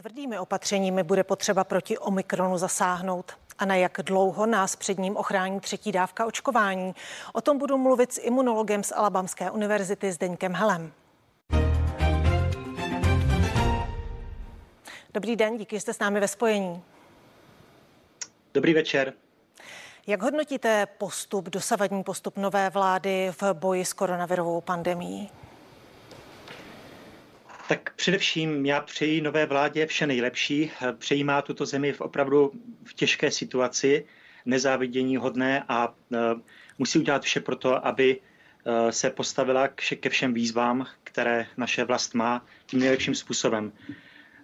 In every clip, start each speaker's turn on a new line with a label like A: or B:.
A: Tvrdými opatřeními bude potřeba proti Omikronu zasáhnout a na jak dlouho nás před ním ochrání třetí dávka očkování. O tom budu mluvit s imunologem z Alabamské univerzity Zdeňkem Helem. Dobrý den, díky, že jste s námi ve spojení.
B: Dobrý večer.
A: Jak hodnotíte postup, dosavadní postup nové vlády v boji s koronavirovou pandemí?
B: Tak především já přeji nové vládě vše nejlepší. Přejímá tuto zemi v opravdu v těžké situaci, nezávidění hodné a uh, musí udělat vše pro to, aby uh, se postavila ke všem výzvám, které naše vlast má tím nejlepším způsobem.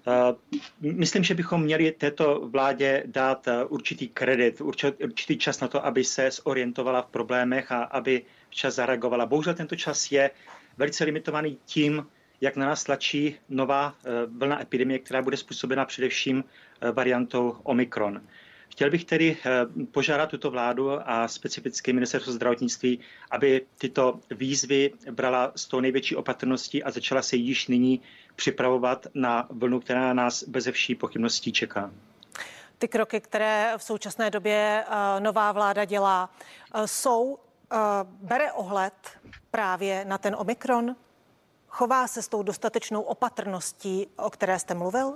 B: Uh, myslím, že bychom měli této vládě dát určitý kredit, určitý čas na to, aby se zorientovala v problémech a aby včas zareagovala. Bohužel tento čas je velice limitovaný tím, jak na nás tlačí nová eh, vlna epidemie, která bude způsobena především eh, variantou Omikron. Chtěl bych tedy eh, požádat tuto vládu a specificky ministerstvo zdravotnictví, aby tyto výzvy brala s tou největší opatrností a začala se již nyní připravovat na vlnu, která nás bez vší pochybností čeká.
A: Ty kroky, které v současné době nová vláda dělá, jsou, bere ohled právě na ten Omikron? Chová se s tou dostatečnou opatrností, o které jste mluvil?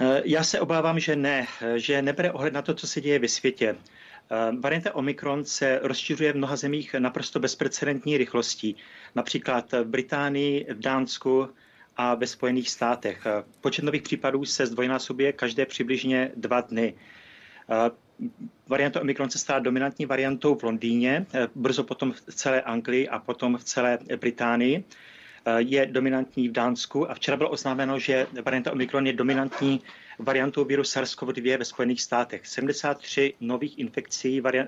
B: Eh, já se obávám, že ne, že nebere ohled na to, co se děje ve světě. Eh, varianta Omikron se rozšiřuje v mnoha zemích naprosto bezprecedentní rychlostí. Například v Británii, v Dánsku a ve Spojených státech. Eh, počet nových případů se zdvojnásobuje každé přibližně dva dny. Varianta Omikron se stala dominantní variantou v Londýně, eh, brzo potom v celé Anglii a potom v celé Británii. Eh, je dominantní v Dánsku a včera bylo oznámeno, že varianta Omikron je dominantní variantou viru SARS-CoV-2 ve Spojených státech. 73 nových infekcí eh,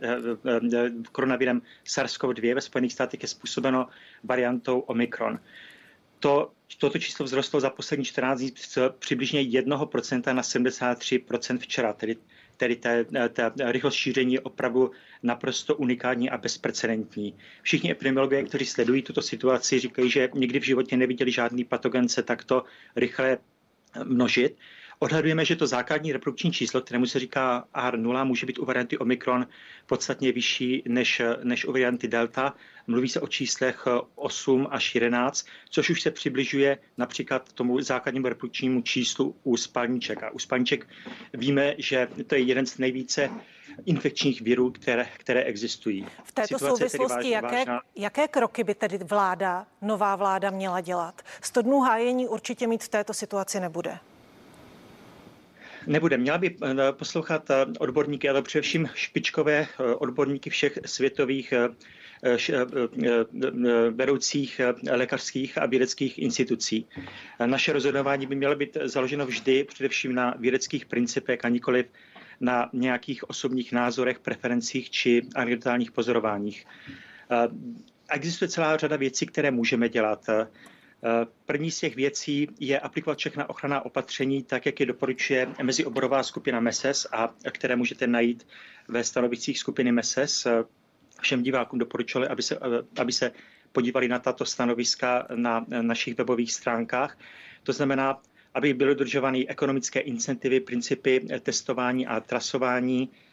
B: koronavirem SARS-CoV-2 ve Spojených státech je způsobeno variantou Omikron. To, toto číslo vzrostlo za poslední 14 dní přibližně 1% na 73% včera, tedy tedy ta, ta rychlost šíření je opravdu naprosto unikátní a bezprecedentní. Všichni epidemiologové, kteří sledují tuto situaci, říkají, že nikdy v životě neviděli žádný patogen se takto rychle množit. Odhadujeme, že to základní reprodukční číslo, kterému se říká R0, může být u varianty Omikron podstatně vyšší než, než u varianty Delta. Mluví se o číslech 8 až 11, což už se přibližuje například tomu základnímu reprodukčnímu číslu u spalníček. A u spalníček víme, že to je jeden z nejvíce infekčních virů, které, které existují.
A: V této Situace souvislosti jaké, jaké kroky by tedy vláda, nová vláda měla dělat? 100 dnů hájení určitě mít v této situaci nebude.
B: Nebude. Měla by eh, poslouchat eh, odborníky, ale především špičkové eh, odborníky všech světových vedoucích lékařských a vědeckých institucí. Naše rozhodování by mělo být založeno vždy především na vědeckých principech a nikoliv na nějakých osobních názorech, preferencích či anekdotálních pozorováních. Existuje celá řada věcí, které můžeme dělat. Eh, první z těch věcí je aplikovat všechna ochranná opatření, tak jak je doporučuje mezioborová skupina MESES, a které můžete najít ve stanoviscích skupiny MESES. Eh, všem divákům doporučili, aby se, eh, aby se podívali na tato stanoviska na našich webových stránkách. To znamená, aby byly dodržovány ekonomické incentivy, principy testování a trasování, E,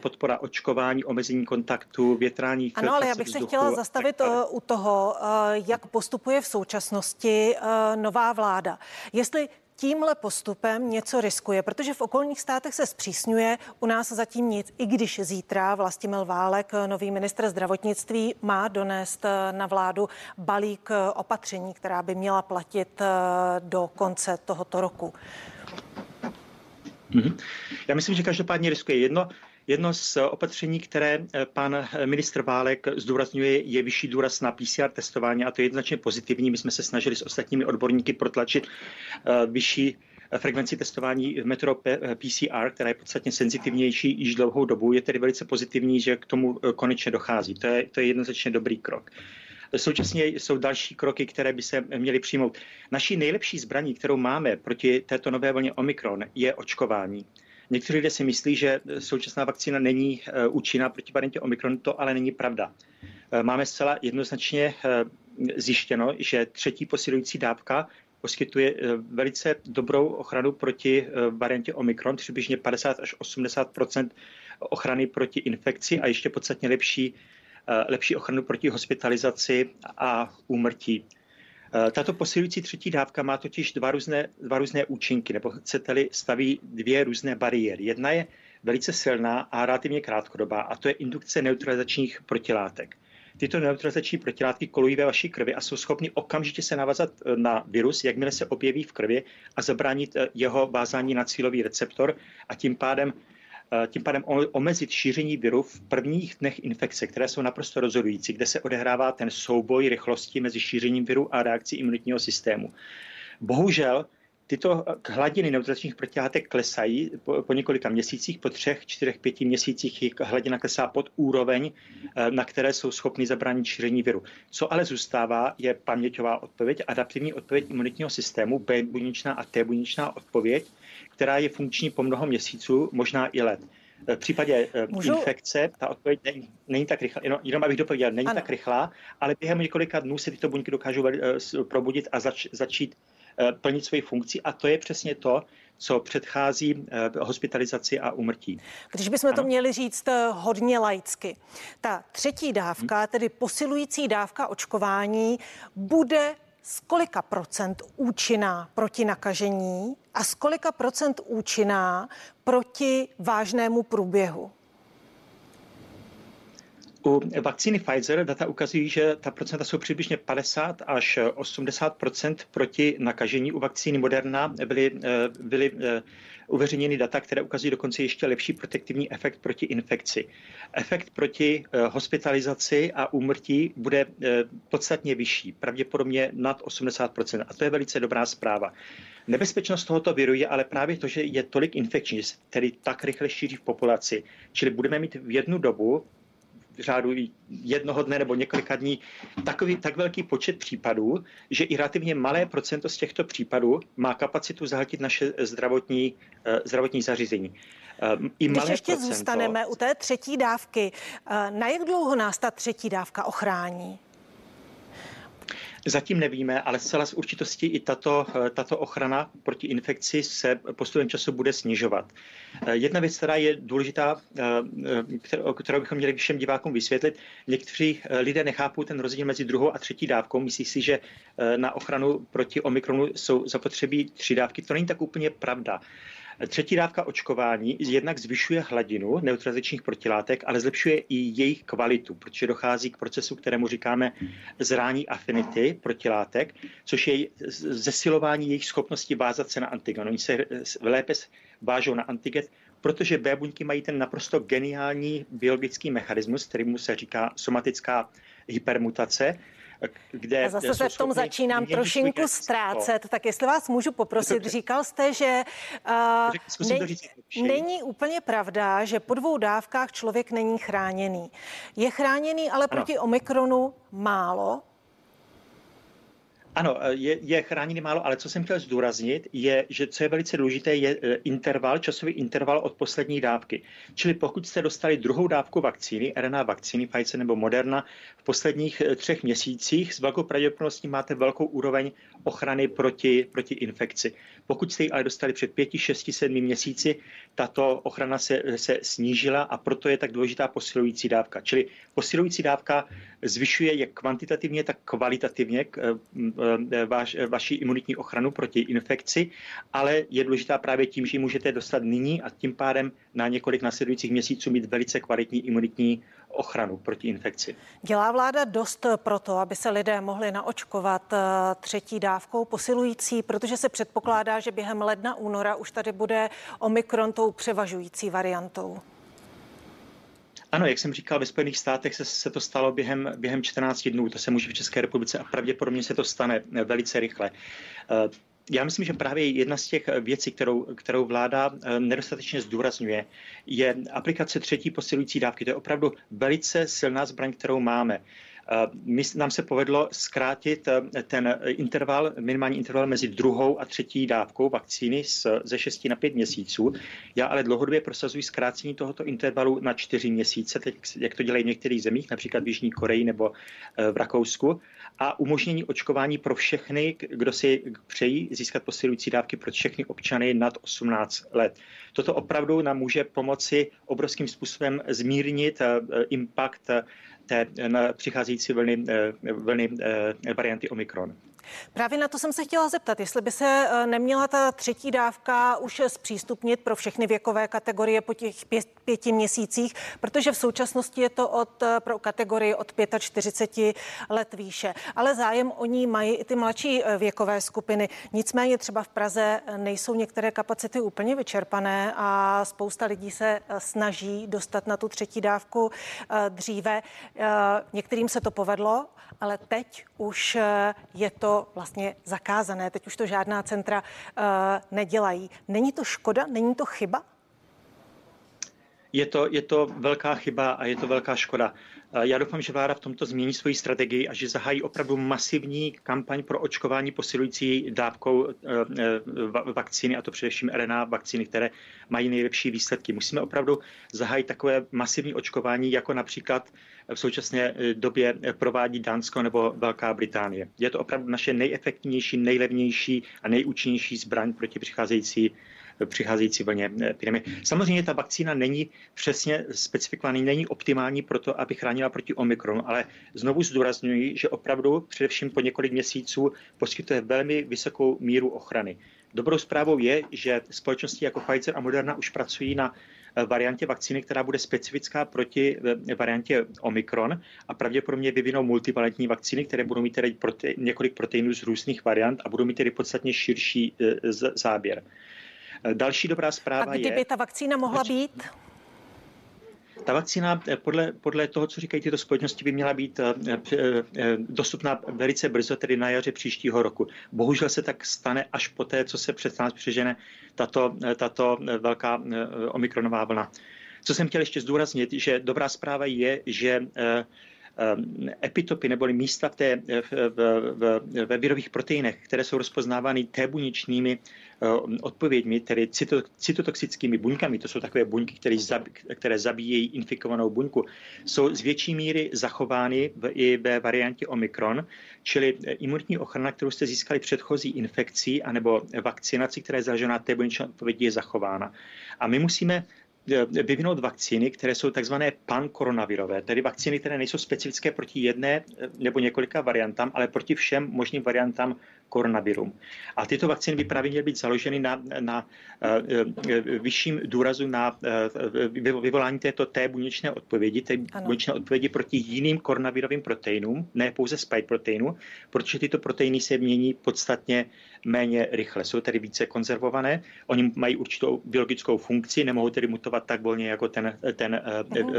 B: podpora očkování, omezení kontaktu, větrání.
A: Ano, ale já bych se chtěla zastavit e, u toho, e, jak postupuje v současnosti nová vláda. Jestli tímhle postupem něco riskuje, protože v okolních státech se zpřísňuje, u nás zatím nic, i když zítra Vlastimil Válek, nový ministr zdravotnictví, má donést na vládu balík opatření, která by měla platit do konce tohoto roku.
B: Mm-hmm. Já myslím, že každopádně riskuje jedno. Jedno z opatření, které eh, pan eh, ministr Válek zdůrazňuje, je vyšší důraz na PCR testování a to je jednoznačně pozitivní. My jsme se snažili s ostatními odborníky protlačit eh, vyšší frekvenci testování v metro PCR, která je podstatně senzitivnější již dlouhou dobu. Je tedy velice pozitivní, že k tomu konečně dochází. To je, to je jednoznačně dobrý krok. Současně jsou další kroky, které by se měly přijmout. Naší nejlepší zbraní, kterou máme proti této nové vlně Omikron, je očkování. Někteří lidé si myslí, že současná vakcína není eh, účinná proti variantě Omikron, to ale není pravda. Eh, máme zcela jednoznačně eh, zjištěno, že třetí posilující dávka poskytuje velice dobrou ochranu proti variantě Omikron, přibližně 50 až 80% ochrany proti infekci a ještě podstatně lepší, lepší ochranu proti hospitalizaci a úmrtí. Tato posilující třetí dávka má totiž dva různé, dva různé účinky, nebo chcete-li staví dvě různé bariéry. Jedna je velice silná a relativně krátkodobá a to je indukce neutralizačních protilátek. Tyto neutralizační protilátky kolují ve vaší krvi a jsou schopny okamžitě se navazat e, na virus, jakmile se objeví v krvi a zabránit jeho vázání na cílový receptor a tím pádem tím pádem omezit šíření viru v prvních dnech infekce, které jsou naprosto rozhodující, kde se odehrává ten souboj rychlosti mezi šířením viru a reakcí imunitního systému. Bohužel Tyto hladiny neutralizačních protilátek klesají po, několika měsících, po třech, čtyřech, pěti měsících hladina klesá pod úroveň, eh, na které jsou schopny zabránit šíření viru. Co ale zůstává, je paměťová odpověď, adaptivní odpověď imunitního systému, B buněčná a T buněčná odpověď, která je funkční po mnoho měsíců, možná i let. Eh, v případě eh, Můžu? infekce ta odpověď není, není tak rychlá, jenom, jenom abych dopověděl, není ano. tak rychlá, ale během několika dnů se tyto buňky dokážou probudit a zač, začít plnit svoji funkci a to je přesně to, co předchází hospitalizaci a umrtí.
A: Když bychom ano. to měli říct hodně laicky, ta třetí dávka, hmm. tedy posilující dávka očkování, bude z kolika procent účinná proti nakažení a z kolika procent účinná proti vážnému průběhu?
B: U vakcíny Pfizer data ukazují, že ta procenta jsou přibližně 50 až 80% proti nakažení. U vakcíny Moderna byly, eh, byly eh, uveřejněny data, které ukazují dokonce ještě lepší protektivní efekt proti infekci. Efekt proti eh, hospitalizaci a úmrtí bude podstatně vyšší, pravděpodobně nad 80% a to je velice dobrá zpráva. Nebezpečnost tohoto viru je ale právě to, že je tolik infekční, který tak rychle šíří v populaci. Čili budeme mít v jednu dobu řádu jednoho dne nebo několika dní takový tak velký počet případů, že i relativně malé procento z těchto případů má kapacitu zahltit naše zdravotní, eh, zdravotní zařízení.
A: Eh, I Když ještě procento... zůstaneme u té třetí dávky, eh, na jak dlouho nás ta třetí dávka ochrání?
B: Zatím nevíme, ale zcela z určitosti i tato, tato ochrana proti infekci se postupem času bude snižovat. Jedna věc, která je důležitá, kterou, kterou bychom měli všem divákům vysvětlit, někteří lidé nechápou ten rozdíl mezi druhou a třetí dávkou. Myslí si, že na ochranu proti omikronu jsou zapotřebí tři dávky. To není tak úplně pravda. Třetí dávka očkování jednak zvyšuje hladinu neutralizačních protilátek, ale zlepšuje i jejich kvalitu, protože dochází k procesu, kterému říkáme zrání afinity protilátek, což je zesilování jejich schopnosti vázat se na antigen. Oni se lépe vážou na antigen, protože B buňky mají ten naprosto geniální biologický mechanismus, kterýmu se říká somatická hypermutace,
A: kde... A zase se v tom začínám trošinku ztrácet, tak jestli vás můžu poprosit, říkal jste, že uh, ne, není úplně pravda, že po dvou dávkách člověk není chráněný. Je chráněný ale proti ano. Omikronu málo,
B: ano, eh, je, je chráněný málo, ale co jsem chtěl zdůraznit, je, že co je velice důležité, je eh, interval, časový interval od poslední dávky. Čili pokud jste dostali druhou dávku vakcíny, RNA vakcíny Pfizer nebo Moderna, v posledních eh, třech měsících s velkou pravděpodobností máte velkou úroveň ochrany proti, proti infekci. Pokud jste ji ale dostali před pěti, šesti, sedmi měsíci, tato ochrana se, se snížila a proto je tak důležitá posilující dávka. Čili posilující dávka zvyšuje jak kvantitativně, tak kvalitativně Eh, vaš, eh, vaši imunitní ochranu proti infekci, ale je důležitá právě tím, že ji můžete dostat nyní a tím pádem na několik následujících měsíců mít velice kvalitní imunitní ochranu proti infekci.
A: Dělá vláda dost pro to, aby se lidé mohli naočkovat eh, třetí dávkou posilující, protože se předpokládá, že během ledna, února už tady bude omikron tou převažující variantou.
B: Ano, jak jsem říkal, ve Spojených státech se, se to stalo během, během 14 dnů. To se může v České republice a pravděpodobně se to stane eh, velice rychle. Eh, já myslím, že právě jedna z těch věcí, kterou, kterou vláda eh, nedostatečně zdůrazňuje, je aplikace třetí posilující dávky. To je opravdu velice silná zbraň, kterou máme. My, nám se povedlo zkrátit ten interval, minimální interval mezi druhou a třetí dávkou vakcíny z, ze 6 na 5 měsíců. Já ale dlouhodobě prosazuji zkrácení tohoto intervalu na 4 měsíce, teď, jak to dělají v některých zemích, například v Jižní Koreji nebo v Rakousku a umožnění očkování pro všechny, kdo si přejí získat posilující dávky pro všechny občany nad 18 let. Toto opravdu nám může pomoci obrovským způsobem zmírnit eh, impact té přicházející vlny, eh, vlny eh, varianty Omikron.
A: Právě na to jsem se chtěla zeptat, jestli by se eh, neměla ta třetí dávka už zpřístupnit pro všechny věkové kategorie po těch pět, pěti měsících, protože v současnosti je to od, eh, pro kategorii od 45 let výše. Ale zájem o ní mají i ty mladší eh, věkové skupiny. Nicméně třeba v Praze nejsou některé kapacity úplně vyčerpané a spousta lidí se snaží dostat na tu třetí dávku dříve. Některým se to povedlo, ale teď už je to vlastně zakázané. Teď už to žádná centra uh, nedělají. Není to škoda? Není to chyba?
B: Je to, je to velká chyba a je to velká škoda. Eh, já doufám, že vláda v tomto změní svoji strategii a že zahájí opravdu masivní kampaň pro očkování posilující dávkou eh, vakcíny, a to především RNA vakcíny, které mají nejlepší výsledky. Musíme opravdu zahájit takové masivní očkování, jako například v současné době provádí Dánsko nebo Velká Británie. Je to opravdu naše nejefektivnější, nejlevnější a nejúčinnější zbraň proti přicházející přicházející vlně epidemie. Samozřejmě ta vakcína není přesně specifikovaná, není optimální pro to, aby chránila proti Omikronu, ale znovu zdůrazňuji, že opravdu především po několik měsíců poskytuje velmi vysokou míru ochrany. Dobrou zprávou je, že společnosti jako Pfizer a Moderna už pracují na variantě vakcíny, která bude specifická proti eh, variantě Omikron a pravděpodobně vyvinou multivalentní vakcíny, které budou mít tedy prote- několik proteinů z různých variant a budou mít tedy podstatně širší eh, záběr. Eh, další dobrá zpráva
A: je... A kdyby
B: je,
A: ta vakcína mohla být?
B: Ta vakcína eh, podle, podle toho, co říkají tyto společnosti, by měla být eh, dostupná velice brzo, tedy na jaře příštího roku. Bohužel se tak stane až poté, co se před nás přežene tato, tato velká omikronová vlna. Co jsem chtěl ještě zdůraznit, že dobrá zpráva je, že epitopy neboli místa v té, v, v, ve virových proteinech, které jsou rozpoznávány tébuničními ehm, odpověďmi, tedy cytotoxickými buňkami, to jsou takové buňky, které, zab, které zabíjejí infikovanou buňku, jsou z větší míry zachovány v, i ve variantě Omikron, čili imunitní ochrana, kterou jste získali předchozí infekcí anebo vakcinaci, která je založena na té buněčné odpovědi, je zachována. A my musíme Eh, vyvinout vakcíny, které jsou takzvané pankoronavirové, tedy vakcíny, které nejsou specifické proti jedné eh, nebo několika variantám, ale proti všem možným variantám koronavirům. A tyto vakcíny by právě měly být založeny na, na uh, vyšším důrazu na vyvolání této té buněčné odpovědi, té ano. buněčné odpovědi proti jiným koronavirovým proteinům, ne pouze spike proteinu, protože tyto proteiny se mění podstatně méně rychle. Jsou tedy více konzervované, oni mají určitou biologickou funkci, nemohou tedy mutovat tak volně jako ten, ten uh, uh,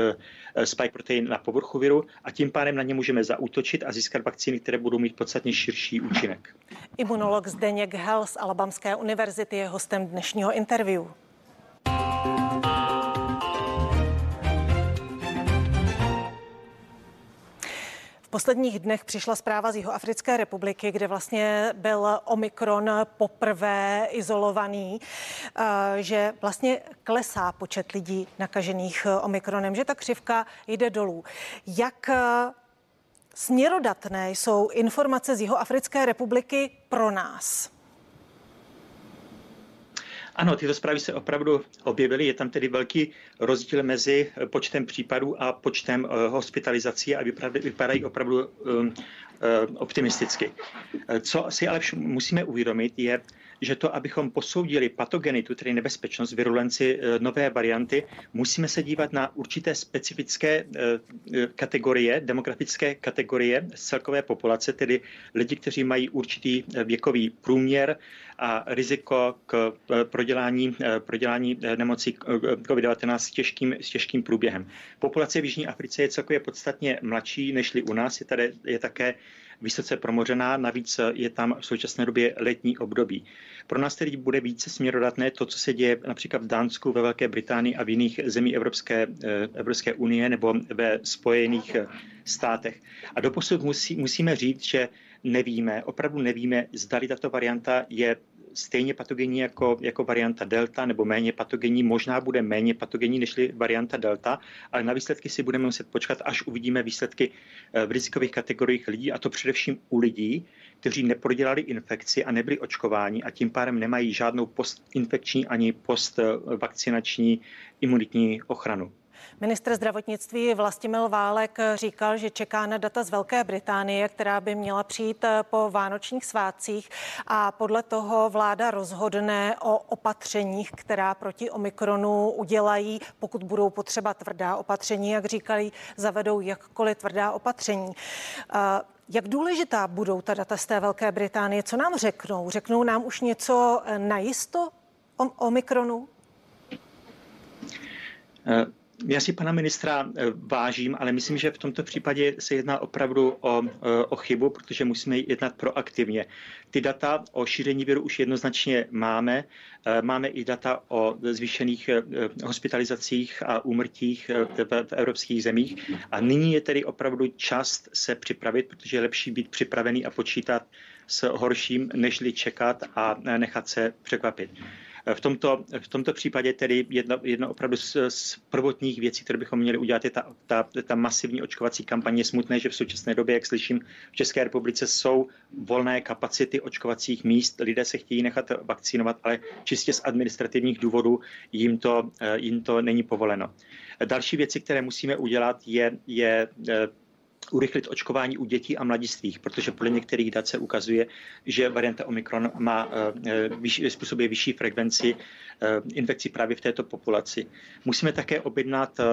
B: spike protein na povrchu viru a tím pádem na ně můžeme zaútočit a získat vakcíny, které budou mít podstatně širší účinek.
A: Imunolog Zdeněk Hel z Alabamské univerzity je hostem dnešního interview. V posledních dnech přišla zpráva z Jihoafrické republiky, kde vlastně byl Omikron poprvé izolovaný, eh, že vlastně klesá počet lidí nakažených Omikronem, že ta křivka jde dolů. Jak eh, Směrodatné jsou informace z Jihoafrické republiky pro nás.
B: Ano, tyto zprávy se opravdu objevily. Je tam tedy velký rozdíl mezi počtem případů a počtem uh, hospitalizací a vypadají opravdu uh, optimisticky. Co si ale musíme uvědomit, je, že to, abychom posoudili patogenitu, tedy nebezpečnost virulenci eh, nové varianty, musíme se dívat na určité specifické eh, eh, kategorie, demografické kategorie z celkové populace, tedy lidi, kteří mají určitý věkový průměr a riziko k prodělání, prodělání nemocí COVID-19 s těžkým, s těžkým průběhem. Populace v Jižní Africe je celkově podstatně mladší, nežli u nás. Je tady je také vysoce promořená, navíc je tam v současné době letní období. Pro nás tedy bude více směrodatné to, co se děje například v Dánsku, ve Velké Británii a v jiných zemí Evropské, Evropské unie nebo ve Spojených státech. A doposud musí, musíme říct, že nevíme, opravdu nevíme, zdali tato varianta je stejně patogenní jako, jako varianta delta nebo méně patogenní, možná bude méně patogenní než varianta delta, ale na výsledky si budeme muset počkat, až uvidíme výsledky eh, v rizikových kategoriích lidí, a to především u lidí, kteří neprodělali infekci a nebyli očkováni a tím pádem nemají žádnou postinfekční ani postvakcinační imunitní ochranu.
A: Ministr zdravotnictví Vlastimil Válek říkal, že čeká na data z Velké Británie, která by měla přijít eh, po vánočních svátcích a podle toho vláda rozhodne o opatřeních, která proti Omikronu udělají, pokud budou potřeba tvrdá opatření, jak říkali, zavedou jakkoliv tvrdá opatření. Eh, jak důležitá budou ta data z té Velké Británie? Co nám řeknou? Řeknou nám už něco eh, najisto o Omikronu?
B: Já si pana ministra eh, vážím, ale myslím, že v tomto případě se jedná opravdu o, eh, o chybu, protože musíme jednat proaktivně. Ty data o šíření viru už jednoznačně máme. Eh, máme i data o zvýšených hospitalizacích a úmrtích v, v evropských zemích. A nyní je tedy opravdu čas se připravit, protože je lepší být připravený a počítat s horším, nežli čekat a nechat se překvapit. V tomto, v tomto případě tedy jedna, jedna opravdu z, z prvotních věcí, které bychom měli udělat, je ta, ta, ta masivní očkovací kampaně. smutné, že v současné době, jak slyším, v České republice jsou volné kapacity očkovacích míst. Lidé se chtějí nechat vakcinovat, ale čistě z administrativních důvodů jim to, jim to není povoleno. Další věci, které musíme udělat, je, je urychlit očkování u dětí a mladistvých, protože podle některých dat se ukazuje, že varianta Omikron má eh, vyšší, způsobuje vyšší frekvenci eh, infekcí právě v této populaci. Musíme také objednat eh,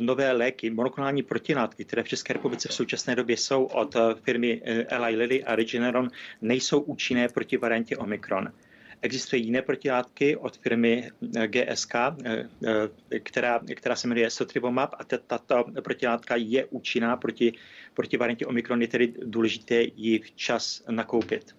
B: nové léky, monoklonální protilátky, které v České republice v současné době jsou od firmy Eli Lilly a Regeneron, nejsou účinné proti variantě Omikron. Existují jiné protilátky od firmy eh, GSK, eh, eh, která, která se jmenuje Sotrivomab a tato protilátka je účinná proti, proti variantě Omikron, je tedy důležité ji včas nakoupit.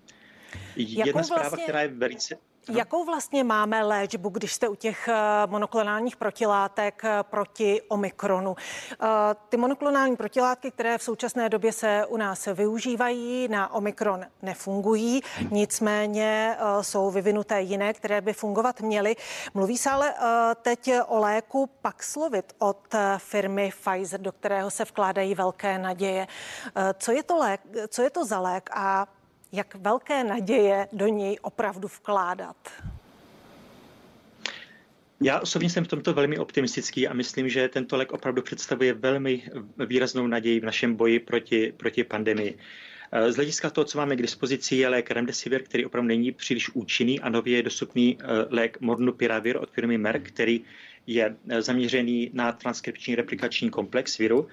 B: Jedna zpráva, vlastně... která je velice
A: Jakou vlastně máme léčbu, když jste u těch eh, monoklonálních protilátek eh, proti Omikronu? Eh, ty monoklonální protilátky, které v současné době se u nás využívají, na Omikron nefungují, nicméně jsou vyvinuté jiné, které by fungovat měly. Mluví se ale teď o léku Paxlovid od firmy Pfizer, do kterého se vkládají velké naděje. Co je to, lék, co je to za lék a jak velké naděje do něj opravdu vkládat?
B: Já osobně jsem v tomto velmi optimistický a myslím, že tento lék opravdu představuje velmi výraznou naději v našem boji proti, proti pandemii. Z hlediska toho, co máme k dispozici, je lék Remdesivir, který opravdu není příliš účinný a nově je dostupný eh, lék Mornupiravir od firmy Merck, který je eh, zaměřený na transkripční replikační komplex viru,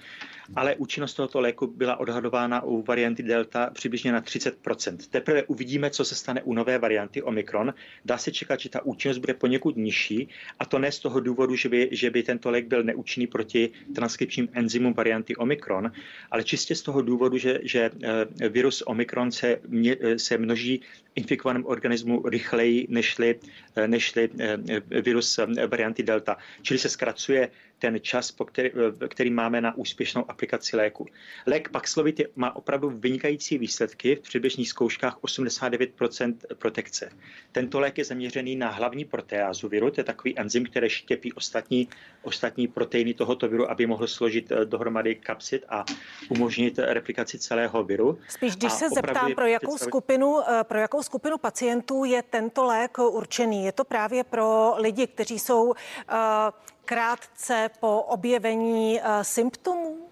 B: ale účinnost tohoto léku byla odhadována u varianty Delta přibližně na 30% Teprve uvidíme, co se stane u nové varianty Omikron. Dá se čekat, že ta účinnost bude poněkud nižší, a to ne z toho důvodu, že by, že by tento lék byl neúčinný proti transkripčním enzymům varianty Omikron, ale čistě z toho důvodu, že, že eh, virus Omikron se, eh, se množí infikovaném organismu rychleji nežli, nežli virus varianty Delta. Čili se zkracuje ten čas, po který, který máme na úspěšnou aplikaci léku. Lék Paxlovid má opravdu vynikající výsledky v předběžných zkouškách 89% protekce. Tento lék je zaměřený na hlavní proteázu viru, to je takový enzym, který štěpí ostatní, ostatní proteiny tohoto viru, aby mohl složit eh, dohromady kapsid a umožnit replikaci celého viru.
A: Spíš, když a se zeptám, pro jakou, představit... skupinu, eh, pro jakou skupinu pacientů je tento lék určený? Je to právě pro lidi, kteří jsou uh, krátce po objevení uh, symptomů?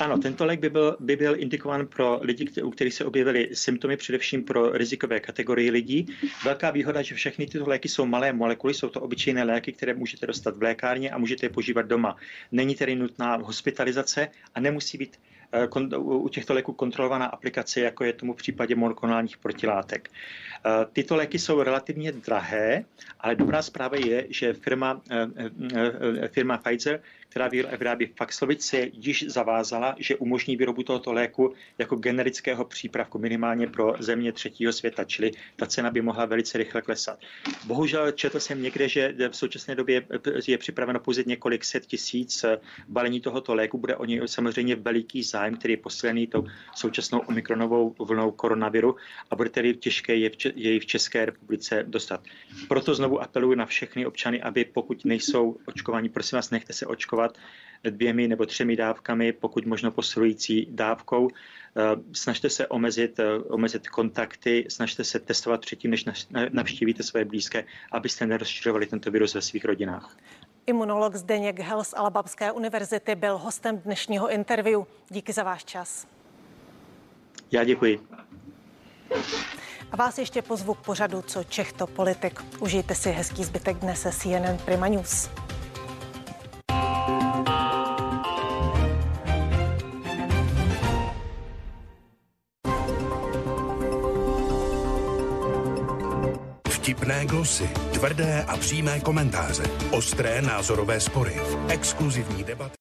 B: Ano, tento lék by byl, by byl indikován pro lidi, u kterých se objevily symptomy, především pro rizikové kategorie lidí. Velká výhoda, že všechny tyto léky jsou malé molekuly, jsou to obyčejné léky, které můžete dostat v lékárně a můžete je požívat doma. Není tedy nutná hospitalizace a nemusí být Eh, u těchto léků kontrolovaná aplikace, jako je tomu v případě monoklonálních protilátek. Eh, tyto léky jsou relativně drahé, ale dobrá zpráva je, že firma, eh, firma Pfizer která vyrábí Paxlovic, již zavázala, že umožní výrobu tohoto léku jako generického přípravku minimálně pro země třetího světa, čili ta cena by mohla velice rychle klesat. Bohužel četl jsem někde, že v současné době je připraveno pouze několik set tisíc balení tohoto léku. Bude o něj samozřejmě veliký zájem, který je posílený tou současnou omikronovou vlnou koronaviru a bude tedy těžké jej v České republice dostat. Proto znovu apeluji na všechny občany, aby pokud nejsou očkovaní, prosím vás, nechte se očkovat dvěmi nebo třemi dávkami, pokud možno posilující dávkou. Eh, snažte se omezit, eh, omezit kontakty, snažte se testovat předtím, než navštívíte své blízké, abyste nerozšiřovali tento virus ve svých rodinách.
A: Imunolog Zdeněk Hel z Alabamské univerzity byl hostem dnešního interview. Díky za váš čas.
B: Já děkuji.
A: A vás ještě pozvu k pořadu Co Čech to politik. Užijte si hezký zbytek dne se CNN Prima News.
C: Vtipné glosy, tvrdé a přímé komentáře, ostré názorové spory, exkluzivní debaty.